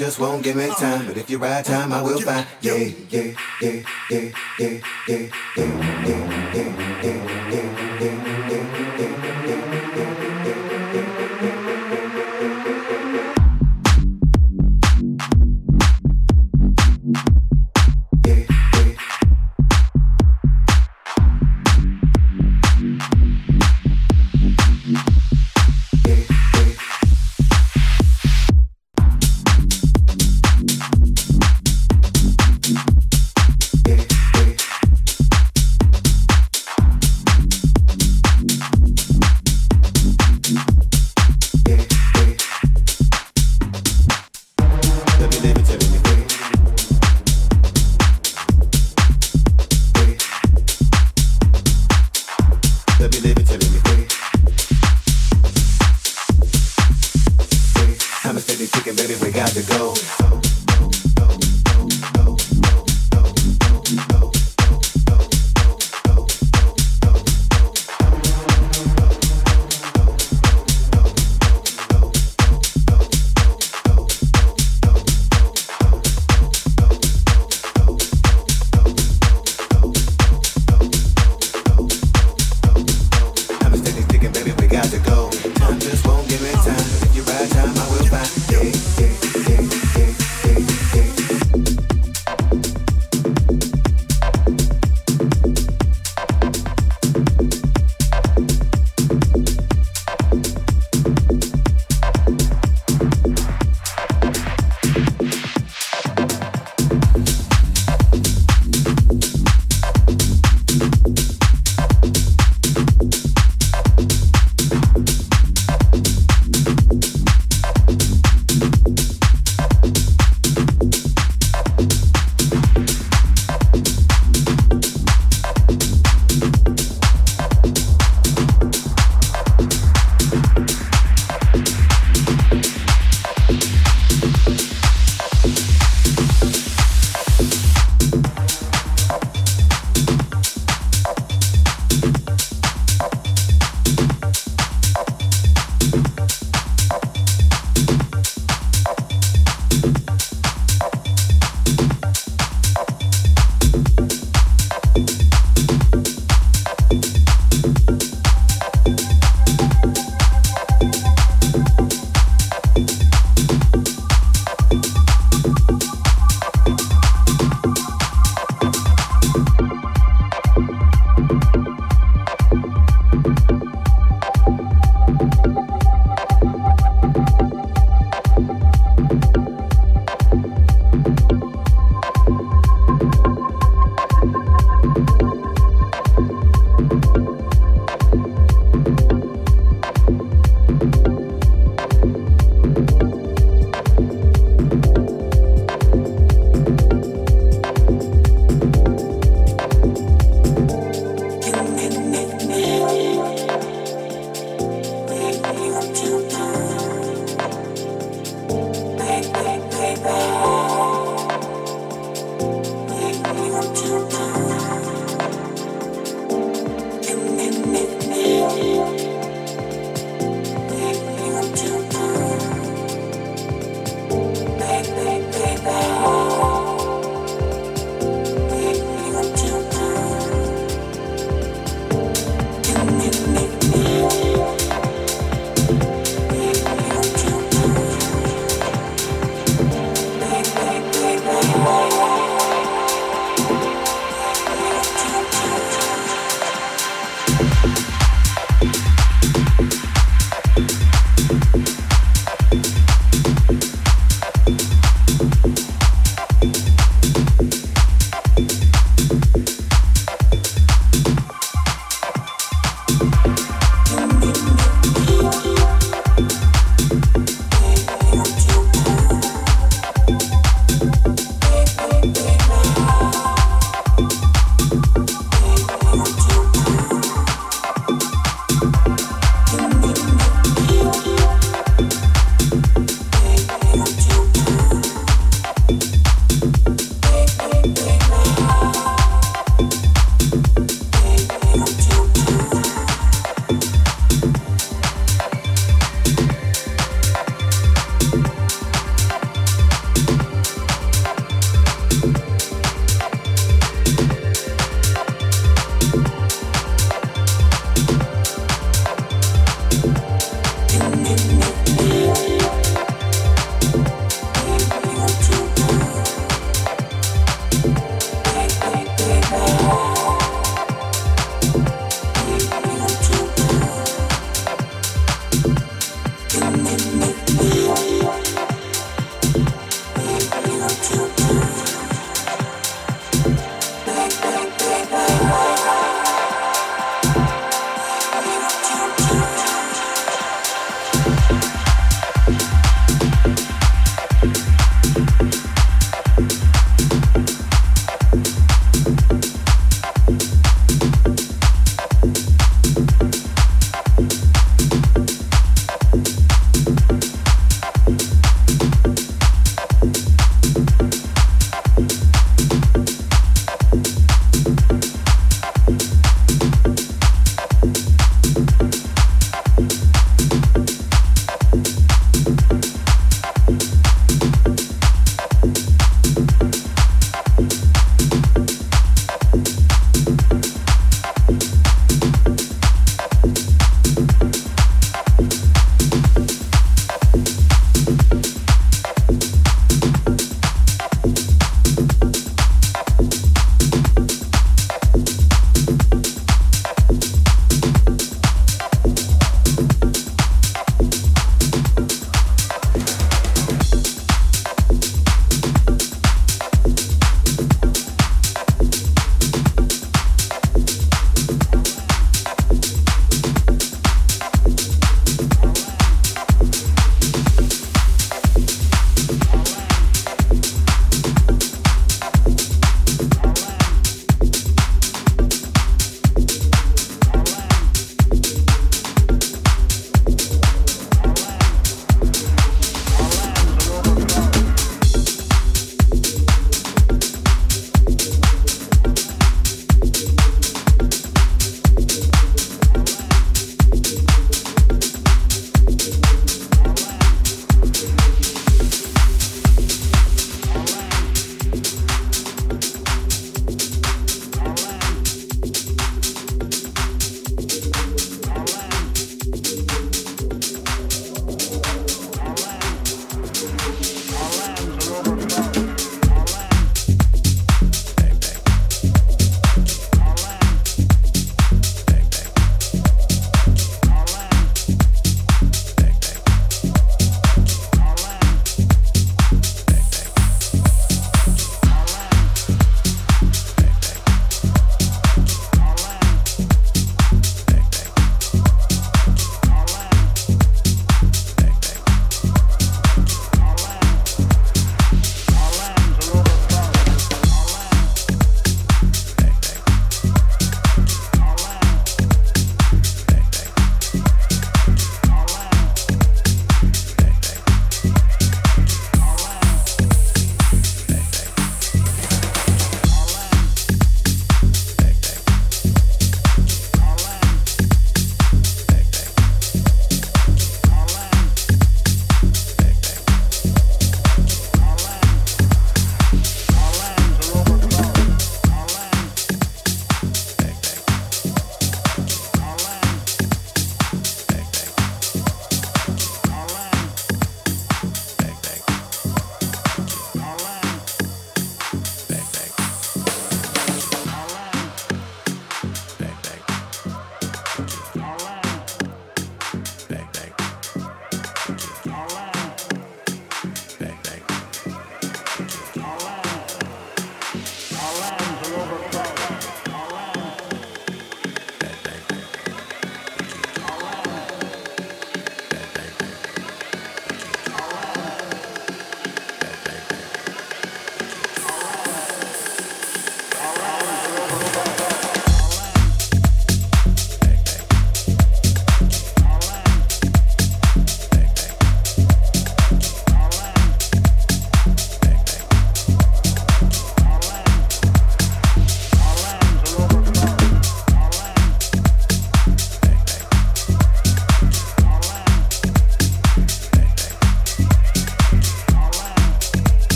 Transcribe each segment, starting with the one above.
just won't give me time. But if you ride time, I will find. Yeah, yeah, yeah, yeah, yeah, yeah, yeah,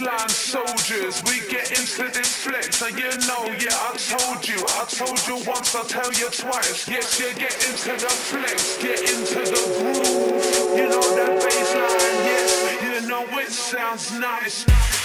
line soldiers, we get into this flex. And you know, yeah, I told you. I told you once, I'll tell you twice. Yes, you get into the flex, get into the groove. You know that bass line, yes. You know it sounds nice.